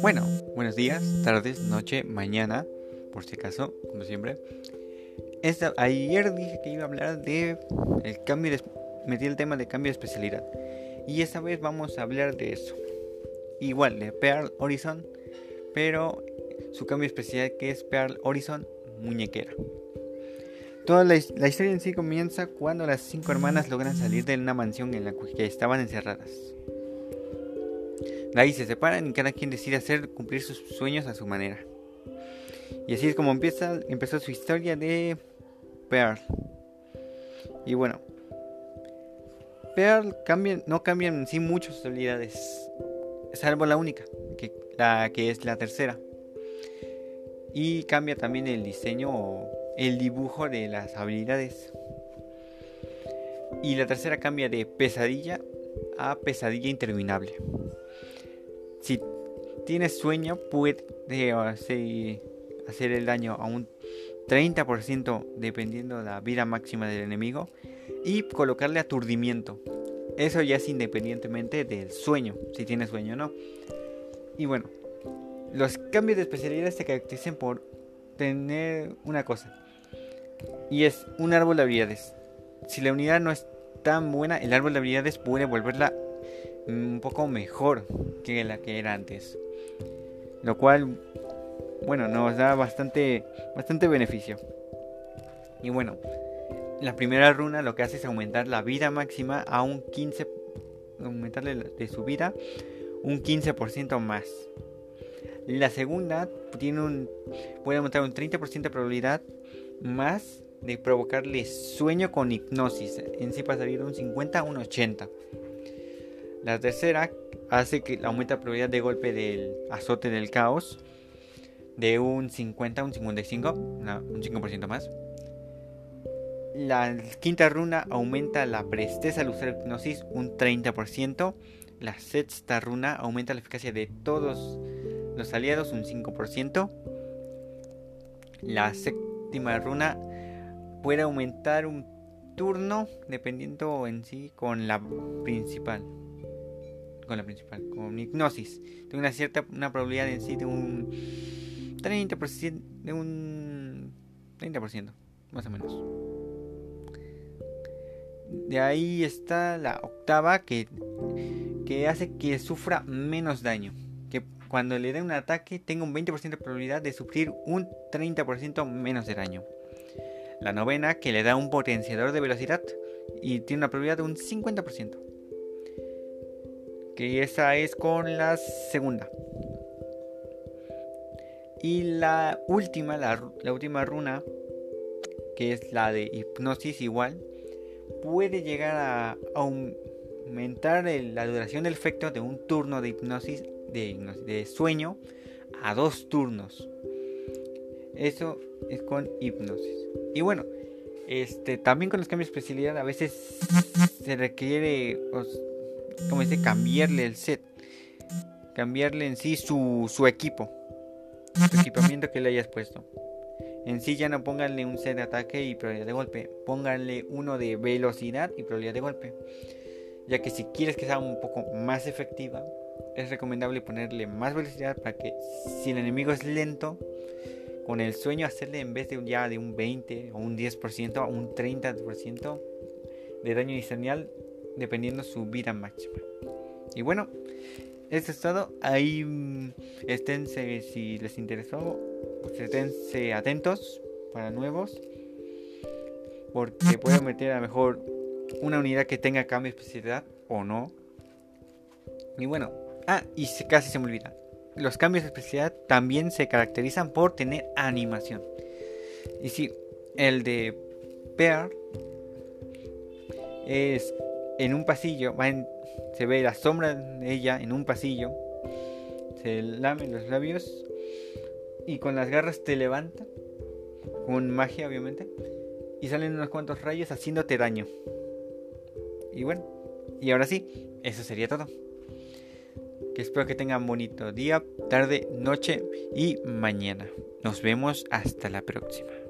Bueno, buenos días, tardes, noche, mañana, por si acaso, como siempre. Esta, ayer dije que iba a hablar de el cambio de, metí el tema de cambio de especialidad y esta vez vamos a hablar de eso. Igual de Pearl Horizon, pero su cambio especial que es Pearl Horizon muñequera. Toda la, historia en sí comienza cuando las cinco hermanas logran salir de una mansión en la que estaban encerradas. De ahí se separan y cada quien decide hacer cumplir sus sueños a su manera. Y así es como empieza, empezó su historia de Pearl. Y bueno, Pearl no cambian en sí muchas habilidades, salvo la única, que, la que es la tercera. Y cambia también el diseño o el dibujo de las habilidades. Y la tercera cambia de pesadilla a pesadilla interminable si tienes sueño, puede hacer el daño a un 30% dependiendo de la vida máxima del enemigo y colocarle aturdimiento. Eso ya es independientemente del sueño, si tienes sueño o no. Y bueno, los cambios de especialidad se caracterizan por tener una cosa. Y es un árbol de habilidades. Si la unidad no es tan buena, el árbol de habilidades puede volverla un poco mejor que la que era antes. Lo cual, bueno, nos da bastante, bastante beneficio. Y bueno, la primera runa lo que hace es aumentar la vida máxima a un 15, aumentarle de su vida un 15% más. La segunda tiene un, puede aumentar un 30% de probabilidad más de provocarle sueño con hipnosis. En sí pasaría de un 50 a un 80. La tercera hace que aumenta la probabilidad de golpe del azote del caos de un 50 a un 55, un 5% más. La quinta runa aumenta la presteza al usar hipnosis un 30%. La sexta runa aumenta la eficacia de todos los aliados un 5%. La séptima runa puede aumentar un turno dependiendo en sí con la principal con la principal, con hipnosis. Tengo una cierta una probabilidad en sí de un 30%, de un 30%, más o menos. De ahí está la octava que, que hace que sufra menos daño. Cuando le dé un ataque tenga un 20% de probabilidad de sufrir un 30% menos de daño. La novena que le da un potenciador de velocidad y tiene una probabilidad de un 50% que esa es con la segunda. Y la última, la, última runa, que es la de hipnosis igual, puede llegar a aumentar la duración del efecto de un turno de hipnosis, de, sueño a dos turnos. Eso es con hipnosis. Y bueno, este, también con los cambios de especialidad a veces se requiere como dice, cambiarle el set, cambiarle en sí su, su equipo, su equipamiento que le hayas puesto. En sí ya no pónganle un set de ataque y probabilidad de golpe, pónganle uno de velocidad y probabilidad de golpe. Ya que si quieres que sea un poco más efectiva, es recomendable ponerle más velocidad para que si el enemigo es lento, con el sueño hacerle en vez de ya de un 20 o un 10% a un 30% de daño inicial dependiendo su vida máxima. Y bueno, esto es todo. Ahí mm, esténse si les interesó, pues esténse atentos para nuevos. Porque puedo meter a lo mejor una unidad que tenga cambio de especialidad o no. Y bueno, ah, y casi se me olvida. Los cambios de especialidad también se caracterizan por tener animación. Y si el de Pear es en un pasillo, se ve la sombra de ella en un pasillo, se lame los labios y con las garras te levanta, con magia obviamente, y salen unos cuantos rayos haciéndote daño. Y bueno, y ahora sí, eso sería todo. Que espero que tengan bonito día, tarde, noche y mañana. Nos vemos hasta la próxima.